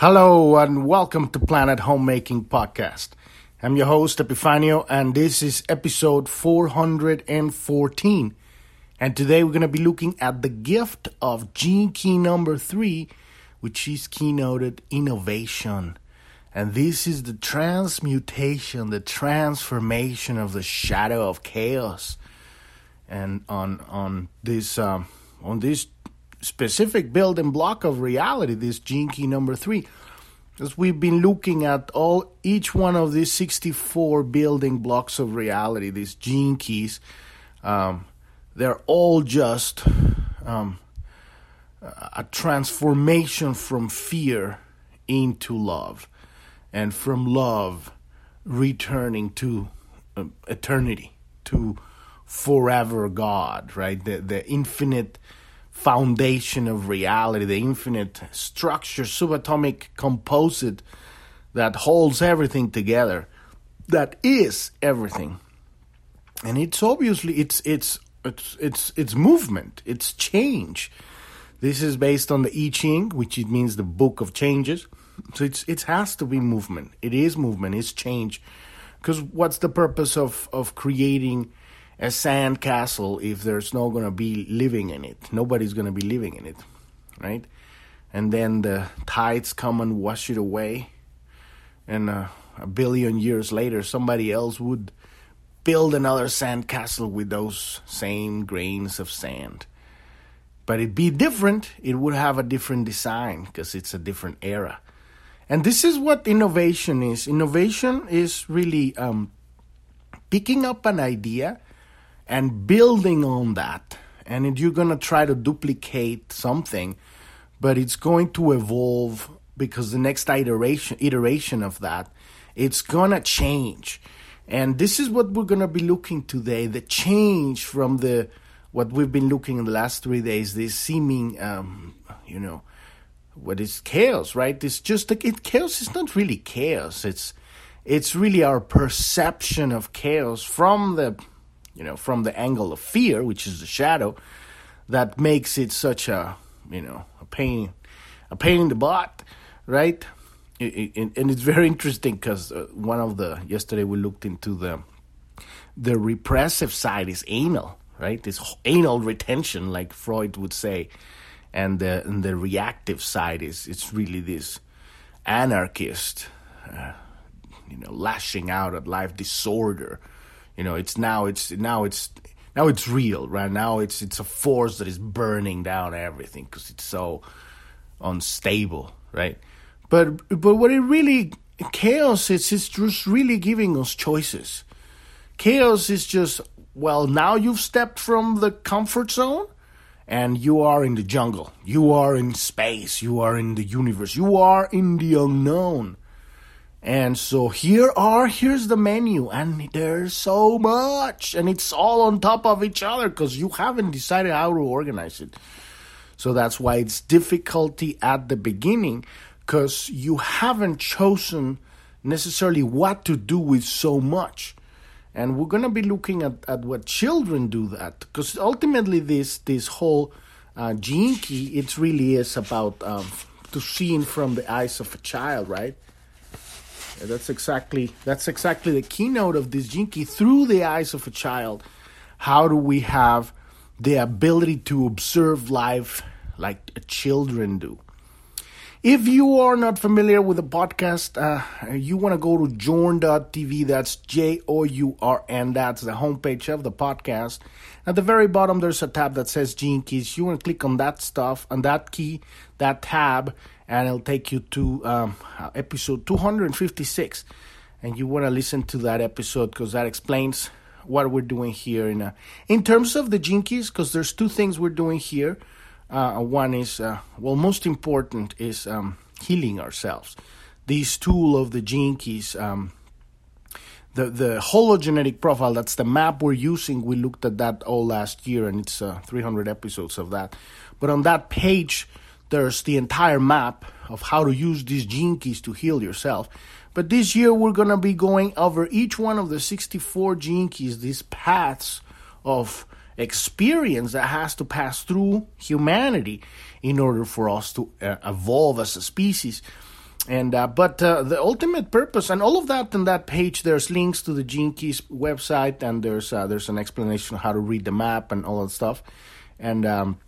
Hello and welcome to Planet Homemaking Podcast. I'm your host Epifanio and this is episode 414. And today we're going to be looking at the gift of gene key number 3 which is keynoted innovation. And this is the transmutation, the transformation of the shadow of chaos. And on on this um, on this specific building block of reality, this gene key number three. As we've been looking at all each one of these 64 building blocks of reality, these gene keys, um, they're all just um, a transformation from fear into love, and from love returning to uh, eternity, to forever God, right? The the infinite foundation of reality, the infinite structure, subatomic composite that holds everything together, that is everything. And it's obviously it's it's it's it's it's movement, it's change. This is based on the I Ching, which it means the book of changes. So it's it has to be movement. It is movement. It's change. Because what's the purpose of of creating a sand castle if there's no going to be living in it. Nobody's going to be living in it, right? And then the tides come and wash it away. And uh, a billion years later, somebody else would build another sand castle with those same grains of sand. But it'd be different. It would have a different design because it's a different era. And this is what innovation is. Innovation is really um, picking up an idea and building on that. And you're going to try to duplicate something, but it's going to evolve because the next iteration iteration of that it's going to change. And this is what we're going to be looking today, the change from the what we've been looking in the last 3 days, this seeming um, you know, what is chaos, right? It's just like it chaos is not really chaos. It's it's really our perception of chaos from the you know, from the angle of fear, which is the shadow, that makes it such a, you know, a pain, a pain in the butt, right? And it's very interesting because uh, one of the yesterday we looked into the the repressive side is anal, right? This anal retention, like Freud would say, and the and the reactive side is it's really this anarchist, uh, you know, lashing out at life disorder you know, it's now it's now it's now it's real, right? Now it's it's a force that is burning down everything because it's so unstable, right? But but what it really chaos is it's just really giving us choices. Chaos is just well, now you've stepped from the comfort zone and you are in the jungle. You are in space. You are in the universe. You are in the unknown. And so here are here's the menu and there's so much and it's all on top of each other cuz you haven't decided how to organize it. So that's why it's difficulty at the beginning cuz you haven't chosen necessarily what to do with so much. And we're going to be looking at, at what children do that because ultimately this this whole uh, key it really is about um, to seeing from the eyes of a child, right? That's exactly that's exactly the keynote of this key through the eyes of a child. How do we have the ability to observe life like children do? If you are not familiar with the podcast, uh, you want to go to journ.tv. That's J O U R N. That's the homepage of the podcast. At the very bottom, there's a tab that says Gene Keys. You want to click on that stuff, on that key, that tab, and it'll take you to um, episode 256 and you want to listen to that episode because that explains what we're doing here in uh, in terms of the Gene Keys, because there's two things we're doing here. Uh, one is uh, well most important is um, healing ourselves. This tool of the Gene Keys, um, the the hologenetic profile that's the map we're using. We looked at that all last year and it's uh, 300 episodes of that. But on that page there's the entire map of how to use these gene keys to heal yourself. But this year we're going to be going over each one of the 64 gene keys, these paths of experience that has to pass through humanity in order for us to uh, evolve as a species. And uh, but uh, the ultimate purpose and all of that on that page, there's links to the Gene Keys website, and there's uh, there's an explanation of how to read the map and all that stuff. And um,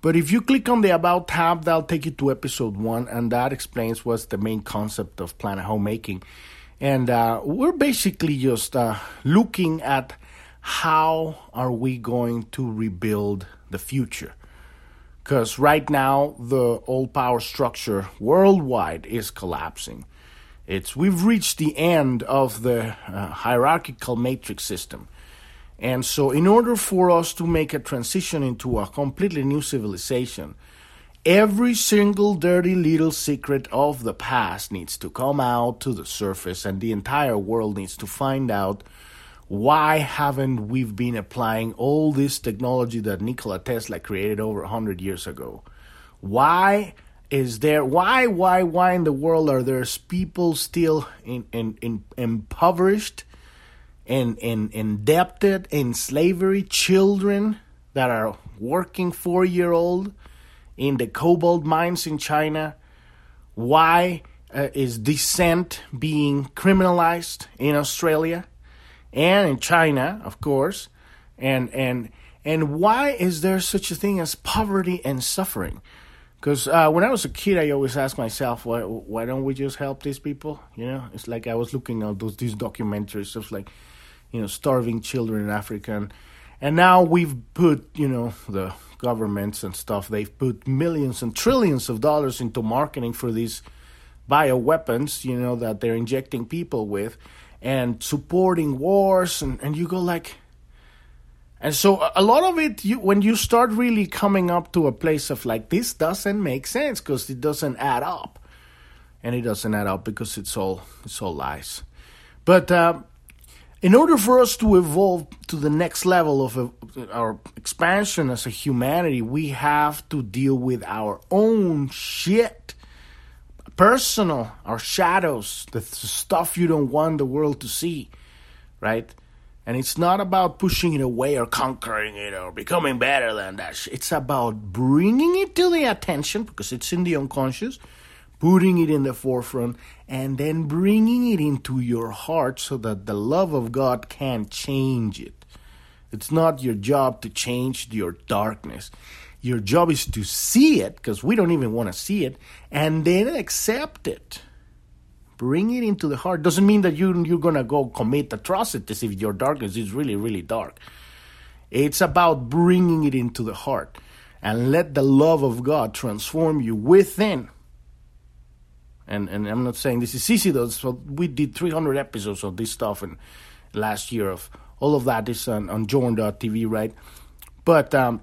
but if you click on the About tab, that'll take you to episode one, and that explains what's the main concept of planet homemaking. And uh, we're basically just uh, looking at how are we going to rebuild the future because right now the old power structure worldwide is collapsing. It's we've reached the end of the uh, hierarchical matrix system. And so in order for us to make a transition into a completely new civilization, every single dirty little secret of the past needs to come out to the surface and the entire world needs to find out why haven't we been applying all this technology that Nikola Tesla created over 100 years ago? Why is there why why why in the world are there people still in, in, in impoverished and in, indebted in slavery children that are working 4 year old in the cobalt mines in China why uh, is dissent being criminalized in Australia and in China, of course. And and and why is there such a thing as poverty and suffering? Because uh, when I was a kid, I always asked myself, why why don't we just help these people? You know, it's like I was looking at those these documentaries of like, you know, starving children in Africa, and, and now we've put you know the governments and stuff. They've put millions and trillions of dollars into marketing for these bioweapons, you know, that they're injecting people with and supporting wars. And, and you go like and so a lot of it you when you start really coming up to a place of like this doesn't make sense because it doesn't add up. And it doesn't add up because it's all it's all lies. But uh, in order for us to evolve to the next level of uh, our expansion as a humanity we have to deal with our own shit personal, our shadows, the stuff you don't want the world to see, right? And it's not about pushing it away or conquering it or becoming better than that. It's about bringing it to the attention because it's in the unconscious, putting it in the forefront, and then bringing it into your heart so that the love of God can change it. It's not your job to change your darkness. Your job is to see it, because we don't even want to see it, and then accept it. Bring it into the heart. Doesn't mean that you, you're going to go commit atrocities if your darkness is really, really dark. It's about bringing it into the heart and let the love of God transform you within. And, and I'm not saying this is easy though. So we did 300 episodes of this stuff and last year of all of that is on, on Journ.tv, right? But um,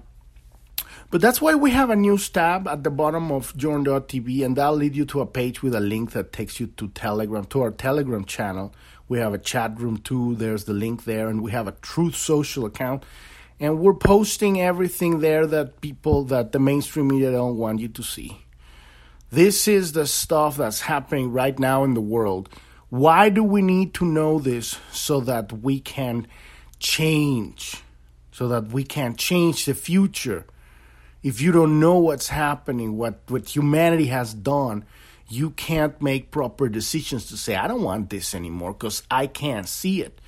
but that's why we have a news tab at the bottom of Journ.tv, and that'll lead you to a page with a link that takes you to Telegram, to our Telegram channel. We have a chat room too. There's the link there, and we have a Truth Social account. And we're posting everything there that people, that the mainstream media don't want you to see. This is the stuff that's happening right now in the world. Why do we need to know this so that we can change? So that we can change the future? if you don't know what's happening, what, what humanity has done, you can't make proper decisions to say, I don't want this anymore because I can't see it.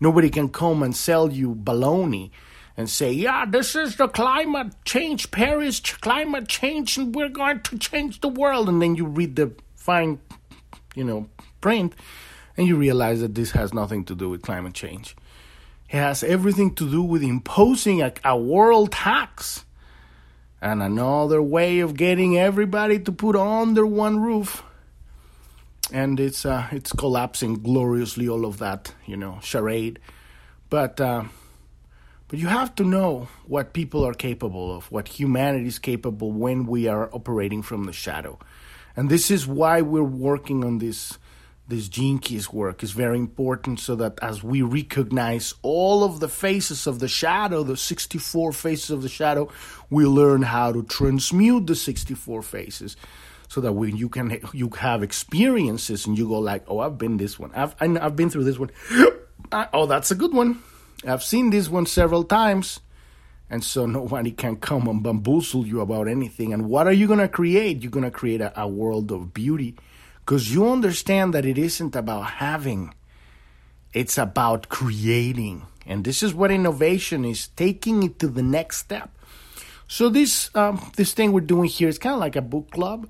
Nobody can come and sell you baloney and say, yeah, this is the climate change, Paris climate change, and we're going to change the world. And then you read the fine, you know, print and you realize that this has nothing to do with climate change. It has everything to do with imposing a, a world tax and another way of getting everybody to put under one roof and it's uh, it's collapsing gloriously all of that you know charade but uh, but you have to know what people are capable of what humanity is capable when we are operating from the shadow and this is why we're working on this this gene keys work is very important so that as we recognize all of the faces of the shadow, the 64 faces of the shadow, we learn how to transmute the 64 faces so that when you can you have experiences and you go like, "Oh, I've been this one. I've I've been through this one. Ah, oh, that's a good one. I've seen this one several times." And so nobody can come and bamboozle you about anything. And what are you going to create? You're going to create a, a world of beauty because you understand that it isn't about having, it's about creating. And this is what innovation is taking it to the next step. So this um, this thing we're doing here is kind of like a book club,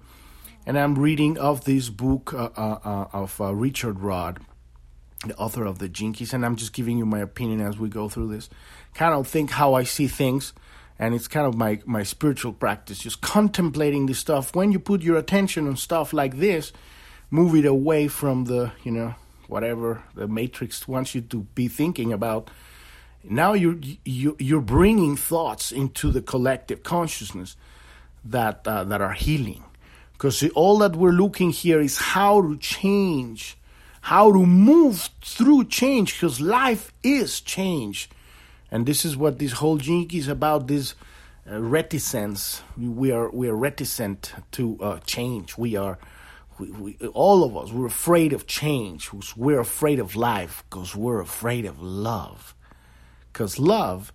and I'm reading of this book uh, uh, uh of uh, Richard Rudd, the author of the Gene Keys, and I'm just giving you my opinion as we go through this. Kind of think how I see things, and it's kind of my my spiritual practice, just contemplating this stuff. When you put your attention on stuff like this, move it away from the you know whatever the matrix wants you to be thinking about now you're you, you're bringing thoughts into the collective consciousness that uh, that are healing because all that we're looking here is how to change how to move through change because life is change and this is what this whole gene key is about this uh, reticence we are we are reticent to uh, change we are we, we, all of us we're afraid of change we're afraid of life because we're afraid of love because love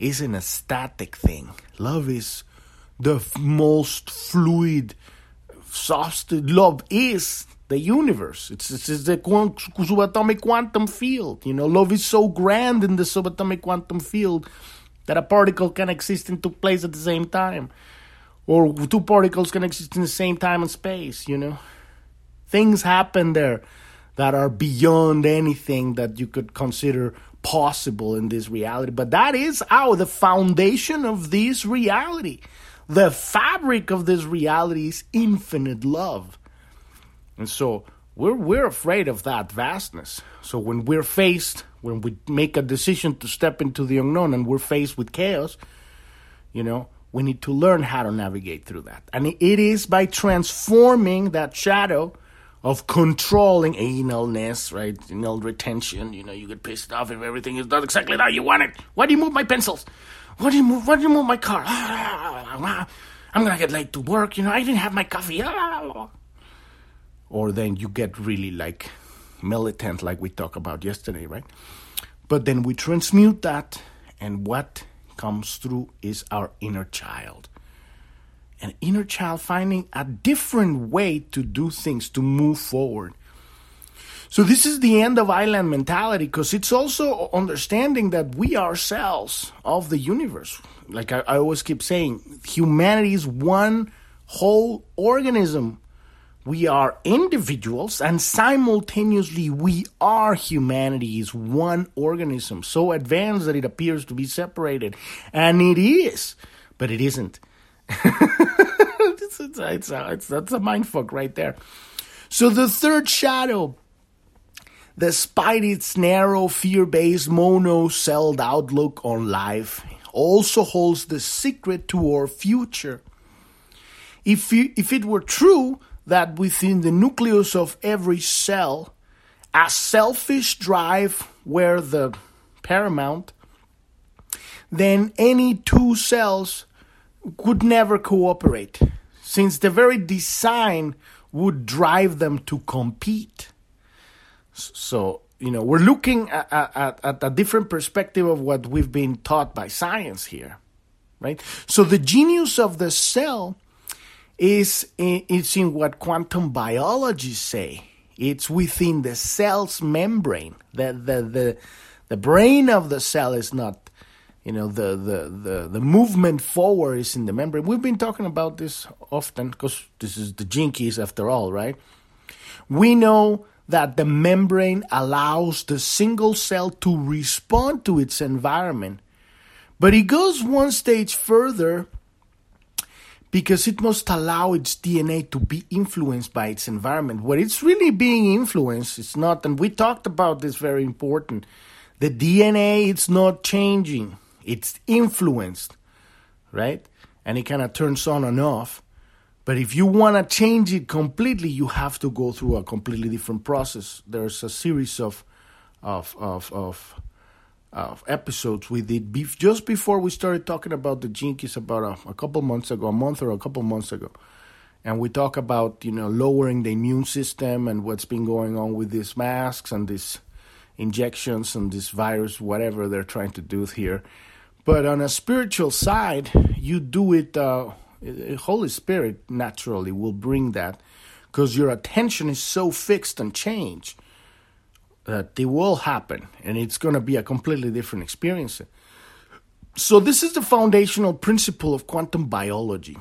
isn't a static thing. Love is the f- most fluid, exhausted. Love is the universe. It's, it's, it's the subatomic quantum field. You know, love is so grand in the subatomic quantum field that a particle can exist in two places at the same time. Or two particles can exist in the same time and space, you know. Things happen there that are beyond anything that you could consider possible in this reality. But that is how the foundation of this reality, the fabric of this reality is infinite love. And so we're, we're afraid of that vastness. So when we're faced, when we make a decision to step into the unknown and we're faced with chaos, you know, we need to learn how to navigate through that. And it is by transforming that shadow of controlling analness, right? Anal retention. You know, you get pissed off if everything is not exactly how you want it. Why do you move my pencils? Why do you move? Why do you move my car? Ah, I'm gonna get late to work. You know, I didn't have my coffee. Ah. Or then you get really like militant, like we talked about yesterday, right? But then we transmute that, and what comes through is our inner child an inner child finding a different way to do things, to move forward. So, this is the end of island mentality because it's also understanding that we ourselves of the universe. Like I, I always keep saying, humanity is one whole organism. We are individuals and simultaneously we are humanity is one organism so advanced that it appears to be separated. And it is, but it isn't. it's, it's, it's, uh, it's, that's a mindfuck right there. So the third shadow, despite its narrow, fear-based, mono-celled outlook on life, also holds the secret to our future. If, you, if it were true that within the nucleus of every cell, a selfish drive were the paramount, then any two cells could never cooperate, since the very design would drive them to compete. So, you know, we're looking at, at, at, a different perspective of what we've been taught by science here, right? So the genius of the cell is in, it's in what quantum biologists say. It's within the cell's membrane. The, the, the, the brain of the cell is not you know the, the the the movement forward is in the membrane we've been talking about this often because this is the gene keys after all right we know that the membrane allows the single cell to respond to its environment but it goes one stage further because it must allow its DNA to be influenced by its environment. What it's really being influenced it's not, and we talked about this very important. The DNA it's not changing it's influenced, right? And it kind of turns on and off. But if you want to change it completely, you have to go through a completely different process. There's a series of of of of, of episodes we did be- just before we started talking about the gene keys about a, a couple months ago, a month or a couple months ago, and we talk about you know lowering the immune system and what's been going on with these masks and these injections and this virus, whatever they're trying to do here. But on a spiritual side, you do it, uh, Holy Spirit naturally will bring that because your attention is so fixed and changed that it will happen and it's going to be a completely different experience. So, this is the foundational principle of quantum biology.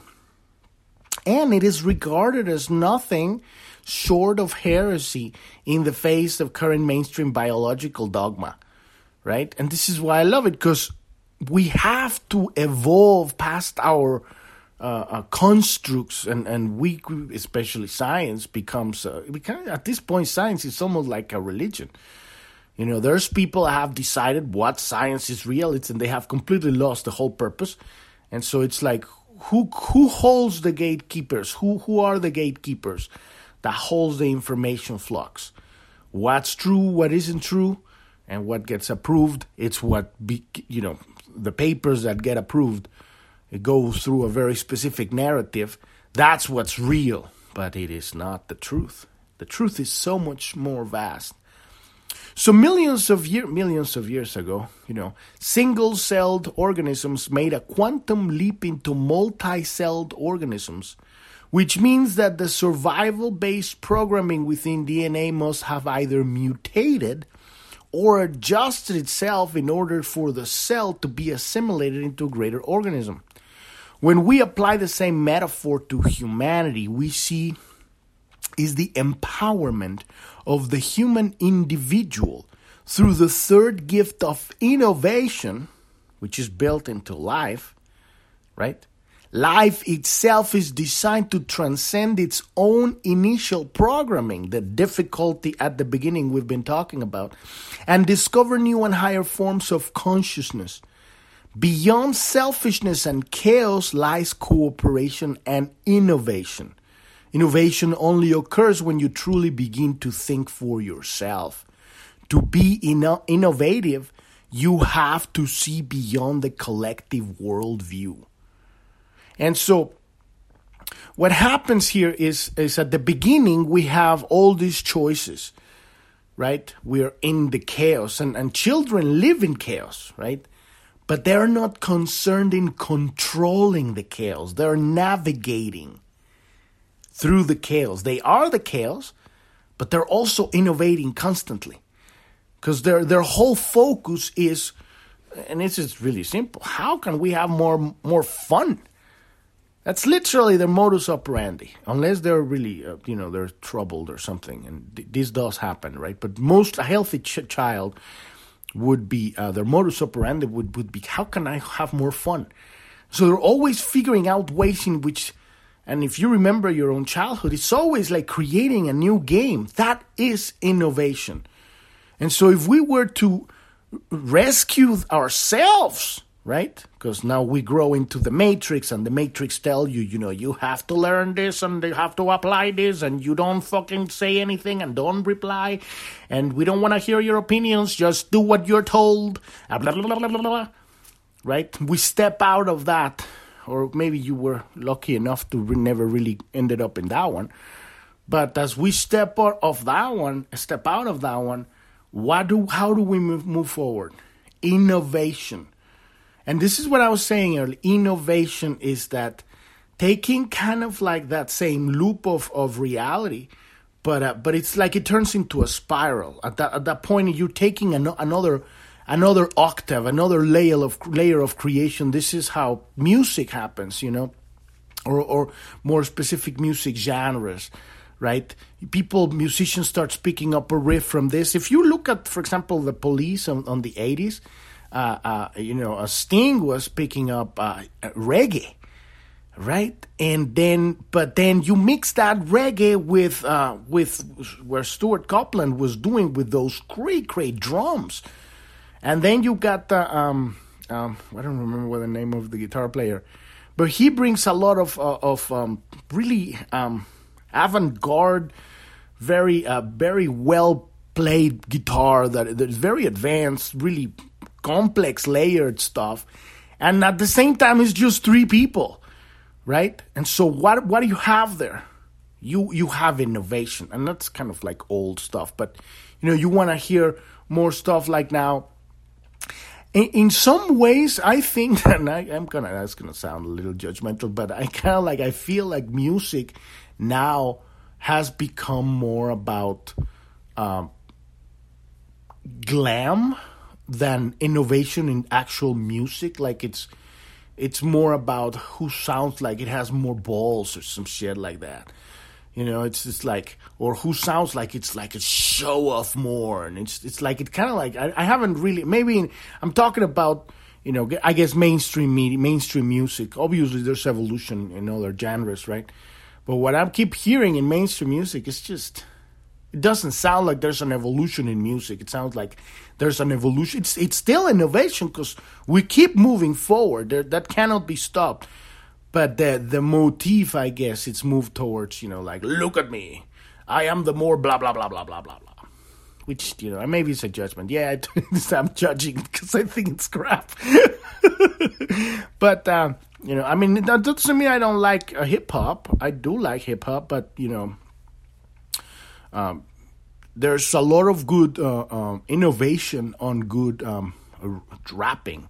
And it is regarded as nothing short of heresy in the face of current mainstream biological dogma, right? And this is why I love it because we have to evolve past our uh, uh, constructs and, and we, especially science, becomes, uh, because at this point, science is almost like a religion. You know, there's people have decided what science is real, it's, and they have completely lost the whole purpose. And so it's like, who who holds the gatekeepers? Who who are the gatekeepers that holds the information flux? What's true? What isn't true? And what gets approved? It's what be, you know the papers that get approved. It goes through a very specific narrative. That's what's real, but it is not the truth. The truth is so much more vast. So millions of year, millions of years ago, you know, single-celled organisms made a quantum leap into multi-celled organisms, which means that the survival-based programming within DNA must have either mutated or adjusted itself in order for the cell to be assimilated into a greater organism. When we apply the same metaphor to humanity, we see is the empowerment of the human individual through the third gift of innovation, which is built into life, right? Life itself is designed to transcend its own initial programming, the difficulty at the beginning we've been talking about, and discover new and higher forms of consciousness. Beyond selfishness and chaos lies cooperation and innovation. Innovation only occurs when you truly begin to think for yourself. To be inno- innovative, you have to see beyond the collective worldview. And so, what happens here is, is at the beginning, we have all these choices, right? We're in the chaos, and, and children live in chaos, right? But they're not concerned in controlling the chaos, they're navigating through the chaos. They are the chaos, but they're also innovating constantly because their their whole focus is, and this is really simple. How can we have more more fun? That's literally their modus operandi, unless they're really, uh, you know, they're troubled or something, and th- this does happen, right? But most a healthy ch- child would be uh, their modus operandi would would be how can I have more fun? So they're always figuring out ways in which and if you remember your own childhood, it's always like creating a new game. That is innovation. And so if we were to rescue ourselves, right? Because now we grow into the matrix and the matrix tell you, you know, you have to learn this and you have to apply this and you don't fucking say anything and don't reply and we don't want to hear your opinions, just do what you're told. Blah, blah, blah, right? We step out of that or maybe you were lucky enough to re- never really ended up in that one. But as we step out of that one, step out of that one, what do how do we move, move forward? Innovation. And this is what I was saying earlier. Innovation is that taking kind of like that same loop of, of reality, but uh, but it's like it turns into a spiral. At that at that point, you're taking an, another another octave, another layer of layer of creation. This is how music happens, you know, or or more specific music genres, right? People, musicians start speaking up a riff from this. If you look at, for example, the Police on, on the '80s, uh, uh, you know, a Sting was picking up uh, reggae. Right, and then, but then you mix that reggae with uh, with where Stewart Copeland was doing with those great, great drums, and then you got the um, um, I don't remember what the name of the guitar player, but he brings a lot of uh, of um, really um, avant-garde, very uh, very well played guitar that that's very advanced, really complex layered stuff, and at the same time it's just three people, right? And so what what do you have there? You you have innovation, and that's kind of like old stuff, but you know you want to hear more stuff like now in, in some ways, I think, and I, am gonna that's gonna sound a little judgmental, but I kind of like I feel like music now has become more about um, glam than innovation in actual music. Like it's it's more about who sounds like it has more balls or some shit like that. You know, it's just like, or who sounds like it's like a show off more, and it's it's like it kind of like I, I haven't really maybe I'm talking about you know I guess mainstream media, mainstream music. Obviously, there's evolution in other genres, right? But what I keep hearing in mainstream music is just it doesn't sound like there's an evolution in music. It sounds like there's an evolution. It's it's still innovation because we keep moving forward. There, that cannot be stopped but the the motif, I guess, it's moved towards you know like look at me, I am the more blah blah blah blah blah blah blah. Which you know maybe it's a judgment. Yeah, I'm judging because I think it's crap. but um, you know, I mean, that doesn't mean I don't like uh, hip hop. I do like hip hop, but you know, um, there's a lot of good uh, um, innovation on good um, rapping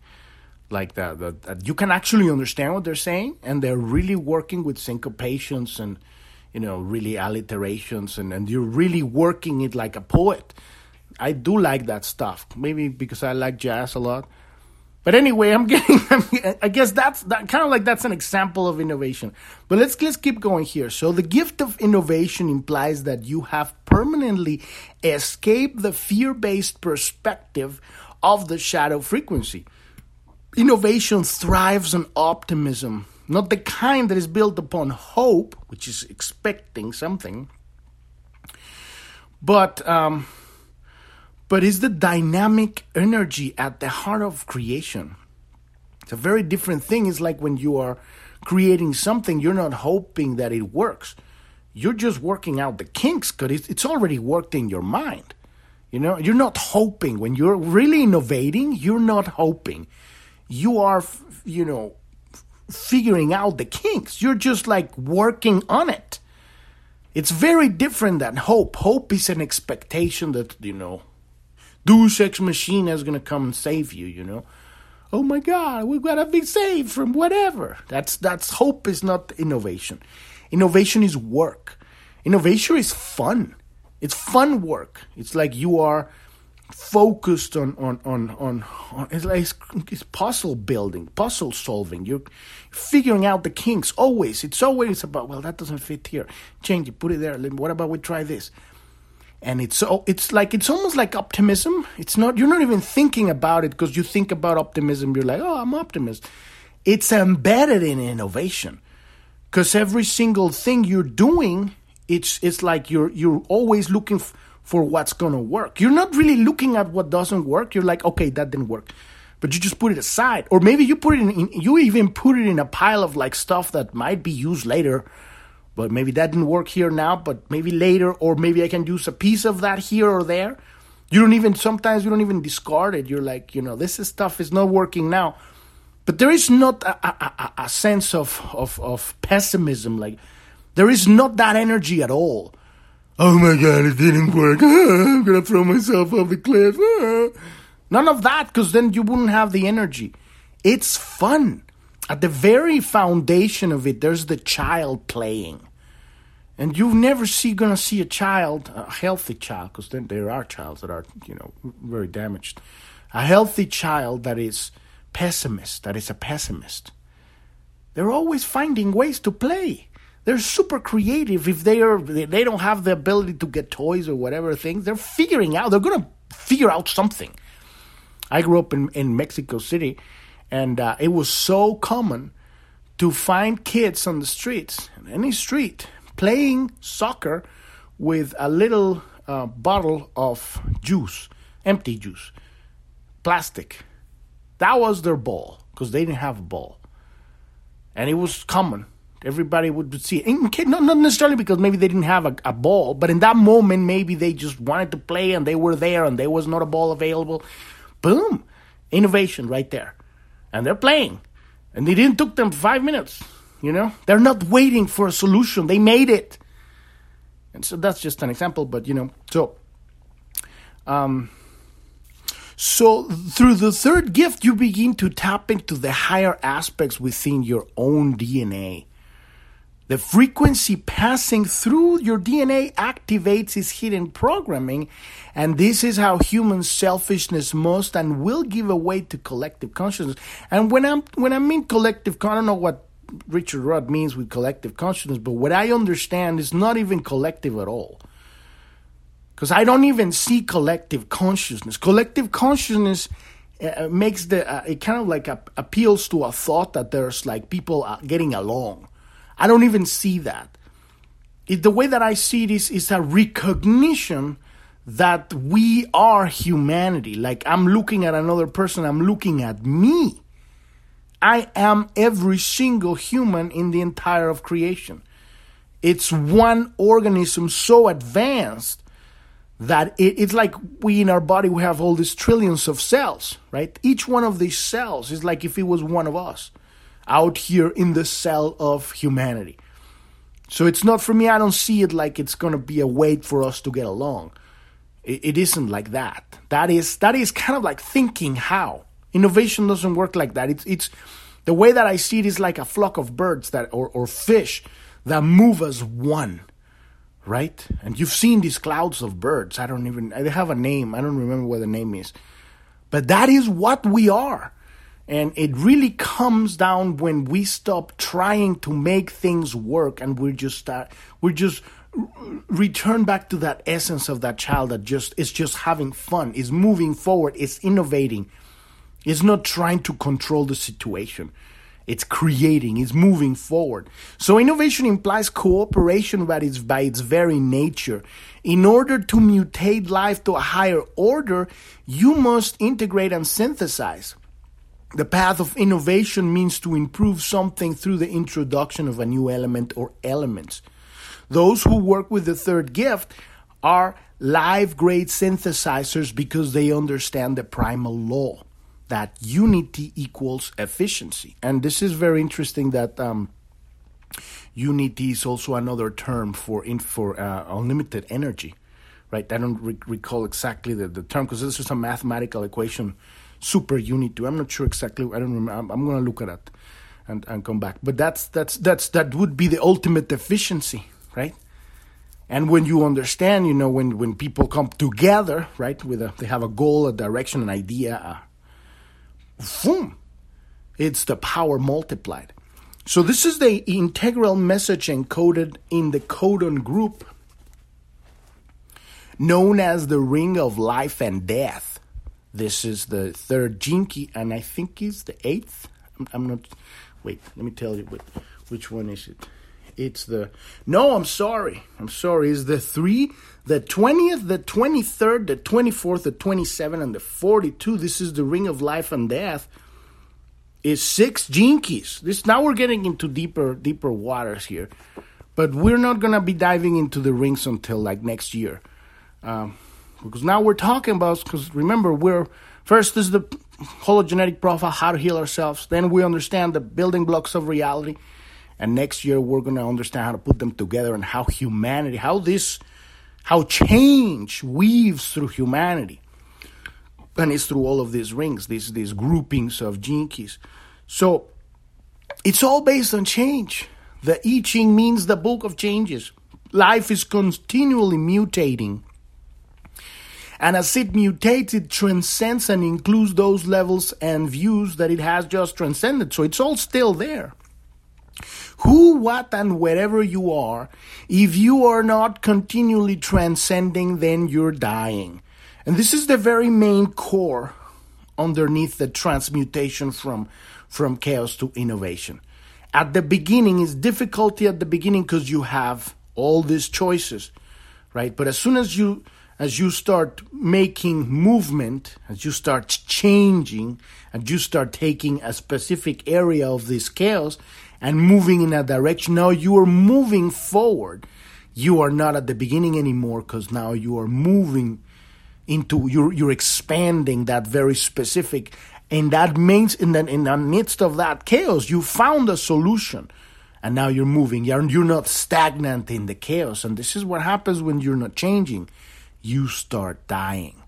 like that, that, that you can actually understand what they're saying and they're really working with syncopations and you know really alliterations and, and you're really working it like a poet. I do like that stuff maybe because i like jazz a lot but anyway i'm getting i guess that's that kind of like that's an example of innovation. But let's let's keep going here. So the gift of innovation implies that you have permanently escaped the fear-based perspective of the shadow frequency. Innovation thrives on optimism, not the kind that is built upon hope, which is expecting something, but um, but it's the dynamic energy at the heart of creation. It's a very different thing. It's like when you are creating something, you're not hoping that it works. You're just working out the kinks because it's already worked in your mind. You know, you're not hoping. When you're really innovating, you're not hoping you are, you know, figuring out the kinks. You're just like working on it. It's very different than hope. Hope is an expectation that, you know, Deus Ex Machina is going to come and save you, you know. Oh my God, we've got to be saved from whatever. That's, that's hope is not innovation. Innovation is work. Innovation is fun. It's fun work. It's like you are focused on on on on, on it's like it's puzzle building, puzzle solving. You're figuring out the kinks always. It's always about well that doesn't fit here. Change it, put it there. What about we try this? And it's so it's like it's almost like optimism. It's not you're not even thinking about it because you think about optimism. You're like oh I'm optimist. It's embedded in innovation because every single thing you're doing, it's it's like you're you're always looking. F- for what's going to work. You're not really looking at what doesn't work. You're like, okay, that didn't work. But you just put it aside. Or maybe you put it in, in you even put it in a pile of like stuff that might be used later. But maybe that didn't work here now, but maybe later, or maybe I can use a piece of that here or there. You don't even, sometimes you don't even discard it. You're like, you know, this is stuff is not working now. But there is not a, a, a sense of, of, of pessimism. Like, there is not that energy at all oh my god, it didn't work. I'm gonna throw myself off the cliff. None of that, because then you wouldn't have the energy. It's fun. At the very foundation of it, there's the child playing. And you never see gonna see a child, a healthy child, because then there are childs that are, you know, very damaged. A healthy child that is pessimist, that is a pessimist. They're always finding ways to play they're super creative if they are they don't have the ability to get toys or whatever things they're figuring out they're gonna figure out something i grew up in, in mexico city and uh, it was so common to find kids on the streets any street playing soccer with a little uh, bottle of juice empty juice plastic that was their ball because they didn't have a ball and it was common Everybody would see it. Not, not necessarily because maybe they didn't have a, a ball, but in that moment, maybe they just wanted to play and they were there and there was not a ball available. Boom. Innovation right there. And they're playing. And it didn't took them five minutes. You know, they're not waiting for a solution. They made it. And so that's just an example, but you know, so um So, through the third gift, you begin to tap into the higher aspects within your own DNA. The frequency passing through your DNA activates its hidden programming, and this is how human selfishness must and will give away to collective consciousness. And when I'm when I mean collective, I don't know what Richard Rudd means with collective consciousness, but what I understand is not even collective at all. Because I don't even see collective consciousness. Collective consciousness uh, makes the uh, it kind of like a, appeals to a thought that there's like people uh, getting along I don't even see that. It, the way that I see it is, is a recognition that we are humanity. Like I'm looking at another person, I'm looking at me. I am every single human in the entire of creation. It's one organism so advanced that it, it's like we in our body we have all these trillions of cells, right? Each one of these cells is like if it was one of us out here in the cell of humanity. So it's not for me, I don't see it like it's going to be a way for us to get along. It, it isn't like that. That is that is kind of like thinking how. Innovation doesn't work like that. It's it's the way that I see it is like a flock of birds that or, or fish that move as one. Right? And you've seen these clouds of birds. I don't even they have a name. I don't remember what the name is. But that is what we are. And it really comes down when we stop trying to make things work and we're just start, we're just return back to that essence of that child that just is just having fun, is moving forward, is innovating, is not trying to control the situation. It's creating, it's moving forward. So innovation implies cooperation but it's by its very nature. In order to mutate life to a higher order, you must integrate and synthesize. The path of innovation means to improve something through the introduction of a new element or elements. Those who work with the third gift are live grade synthesizers because they understand the primal law that unity equals efficiency. And this is very interesting that um, unity is also another term for in, for uh, unlimited energy, right? I don't re- recall exactly the, the term because this is a mathematical equation super unit I'm not sure exactly. I don't remember. I'm, I'm going to look at that and, and come back. But that's that's that's that would be the ultimate efficiency, right? And when you understand, you know, when when people come together, right, with a they have a goal, a direction, an idea, boom, it's the power multiplied. So this is the integral message encoded in the codon group known as the ring of life and death. This is the third key, and I think it's the eighth. I'm, I'm not. Wait, let me tell you what, which one is it. It's the no. I'm sorry. I'm sorry. It's the three, the twentieth, the twenty third, the twenty fourth, the twenty seventh, and the forty two. This is the ring of life and death. Is six gene keys. This now we're getting into deeper, deeper waters here, but we're not gonna be diving into the rings until like next year. Um, because now we're talking about because remember we're first is the hologenetic profile how to heal ourselves. Then we understand the building blocks of reality. And next year we're going to understand how to put them together and how humanity how this how change weaves through humanity. And it's through all of these rings these these groupings of gene keys. So it's all based on change. The i ching means the book of changes. Life is continually mutating and as it mutates, it transcends and includes those levels and views that it has just transcended. So it's all still there. Who, what, and wherever you are, if you are not continually transcending, then you're dying. And this is the very main core underneath the transmutation from, from chaos to innovation. At the beginning, it's difficulty at the beginning because you have all these choices, right? But as soon as you as you start making movement, as you start changing, and you start taking a specific area of this chaos and moving in a direction, now you are moving forward. You are not at the beginning anymore because now you are moving into you're you're expanding that very specific and that means in the in the midst of that chaos you found a solution and now you're moving you're, you're not stagnant in the chaos and this is what happens when you're not changing you start dying.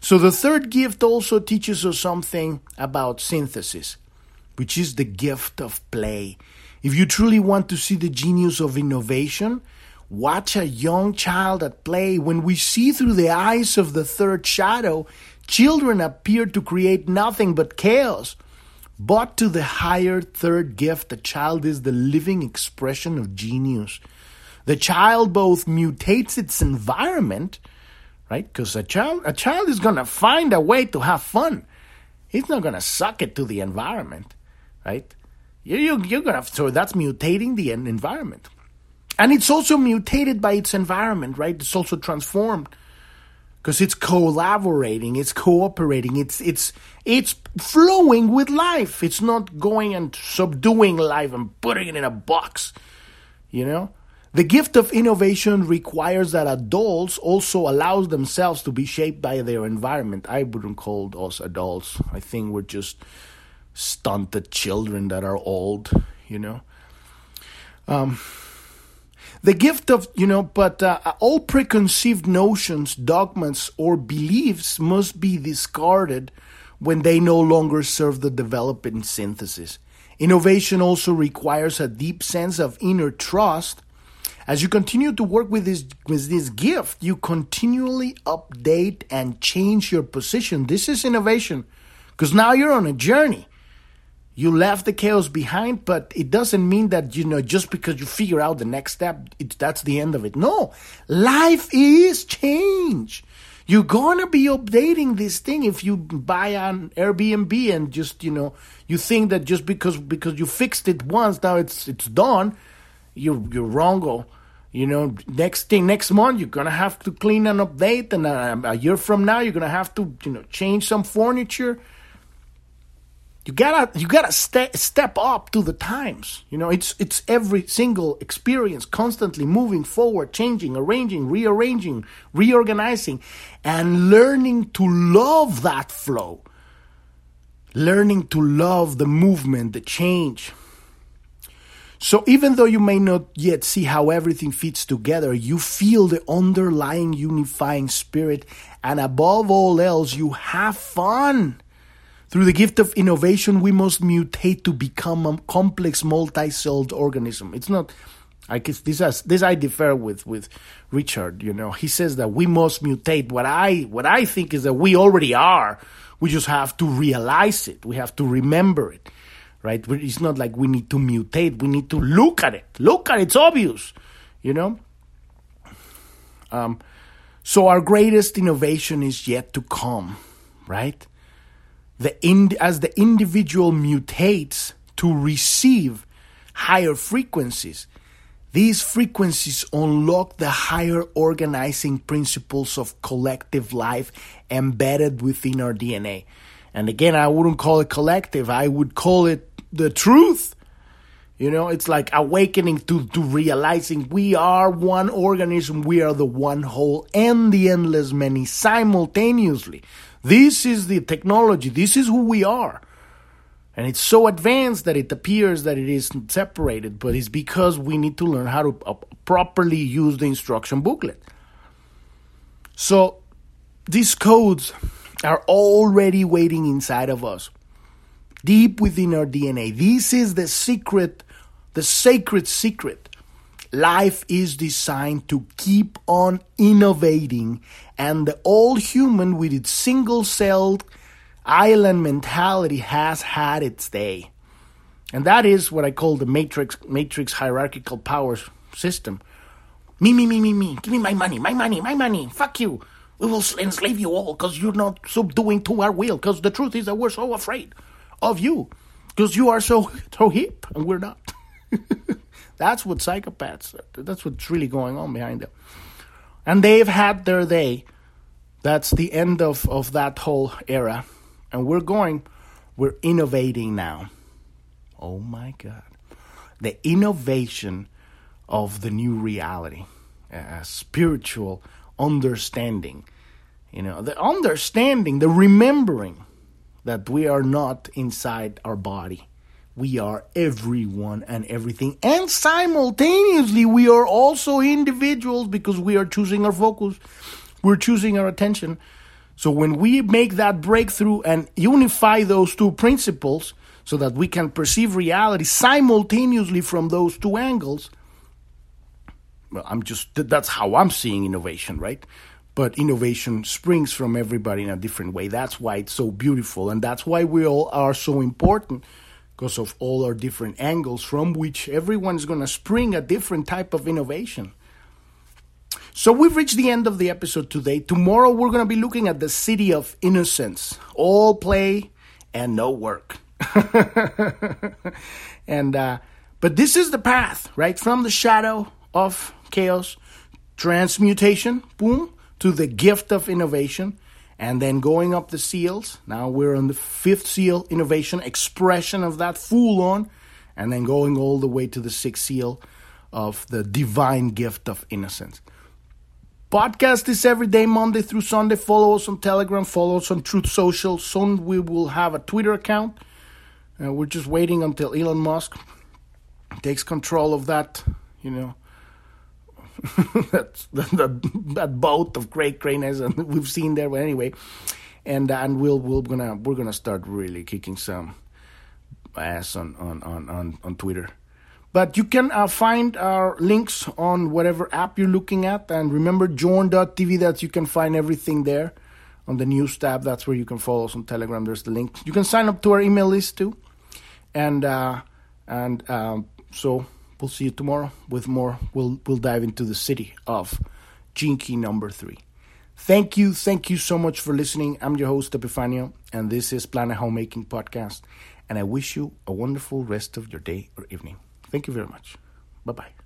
So the third gift also teaches us something about synthesis, which is the gift of play. If you truly want to see the genius of innovation, watch a young child at play. When we see through the eyes of the third shadow, children appear to create nothing but chaos. But to the higher third gift, the child is the living expression of genius. The child both mutates its environment, right? Because a child, a child is to find a way to have fun. He's not to suck it to the environment, right? You, you, you're to, so that's mutating the environment. And it's also mutated by its environment, right? It's also transformed because it's collaborating, it's cooperating, it's it's it's flowing with life. It's not going and subduing life and putting it in a box. You know? The gift of innovation requires that adults also allow themselves to be shaped by their environment. I wouldn't call us adults. I think we're just stunted children that are old, you know. Um, the gift of, you know, but uh, all preconceived notions, dogmas, or beliefs must be discarded when they no longer serve the developing synthesis. Innovation also requires a deep sense of inner trust. As you continue to work with this with this gift, you continually update and change your position. This is innovation because now you're on a journey you left the chaos behind, but it doesn't mean that, you know, just because you figure out the next step, it, that's the end of it. No, life is change. You're gonna be updating this thing if you buy an Airbnb and just, you know, you think that just because because you fixed it once, now it's it's done. You're you're wrong. You know, next thing next month you're gonna have to clean and update, and a, a year from now you're gonna have to, you know, change some furniture. You gotta you gotta ste- step up to the times. You know it's it's every single experience constantly moving forward changing arranging rearranging reorganizing and learning to love that flow. Learning to love the movement the change so even though you may not yet see how everything fits together you feel the underlying unifying spirit and above all else you have fun through the gift of innovation, we must mutate to become a complex, multi-celled organism. It's not. I guess this has, this I differ with with Richard. You know, he says that we must mutate. What I what I think is that we already are. We just have to realize it. We have to remember it, right? It's not like we need to mutate. We need to look at it. Look at it. It's obvious, you know. Um, so our greatest innovation is yet to come, right? the ind- as the individual mutates to receive higher frequencies, these frequencies unlock the higher organizing principles of collective life embedded within our DNA. And again, I wouldn't call it collective, I would call it the truth. You know, it's like awakening to, to realizing we are one organism, we are the one whole and the endless many simultaneously. This is the technology. This is who we are. And it's so advanced that it appears that it is separated, but it's because we need to learn how to uh, properly use the instruction booklet. So these codes are already waiting inside of us, deep within our DNA. This is the secret, the sacred secret Life is designed to keep on innovating, and the old human with its single celled island mentality has had its day. And that is what I call the matrix matrix hierarchical power system. Me, me, me, me, me. Give me my money, my money, my money. Fuck you. We will enslave you all because you're not subduing to our will. Because the truth is that we're so afraid of you. Because you are so so hip and we're not. That's what psychopaths, that's what's really going on behind them. And they've had their day. That's the end of, of that whole era. And we're going, we're innovating now. Oh my God. The innovation of the new reality, a spiritual understanding. You know, the understanding, the remembering that we are not inside our body we are everyone and everything. And simultaneously, we are also individuals because we are choosing our focus, we're choosing our attention. So when we make that breakthrough and unify those two principles so that we can perceive reality simultaneously from those two angles, well, I'm just that's how I'm seeing innovation, right? But innovation springs from everybody in a different way. That's why it's so beautiful, and that's why we all are so important because of all our different angles from which everyone is going to spring a different type of innovation. So we've reached the end of the episode today. Tomorrow we're going to be looking at the siddhi of innocence, all play and no work. and uh, but this is the path, right, from the shadow of chaos, transmutation, boom, to the gift of innovation, and then going up the seals. Now we're on the fifth seal, innovation, expression of that full on, and then going all the way to the sixth seal of the divine gift of innocence. Podcast is every day, Monday through Sunday. Follow us on Telegram, follow us on Truth Social. Soon we will have a Twitter account. Uh, we're just waiting until Elon Musk takes control of that, you know, that, that, that boat of great greatness, and we've seen there. But anyway, and and we'll we're gonna we're gonna start really kicking some ass on on on on, on Twitter. But you can uh, find our links on whatever app you're looking at. And remember, journ.tv, that you can find everything there on the news tab. That's where you can follow us on Telegram. There's the link. You can sign up to our email list too. And, uh, and um, so we'll see you tomorrow with more. We'll, we'll dive into the siddhi of Gene Key number three. Thank you. Thank you so much for listening. I'm your host, Epifanio, and this is Planet Homemaking Podcast. And I wish you a wonderful rest of your day or evening. Thank you very much. Bye bye.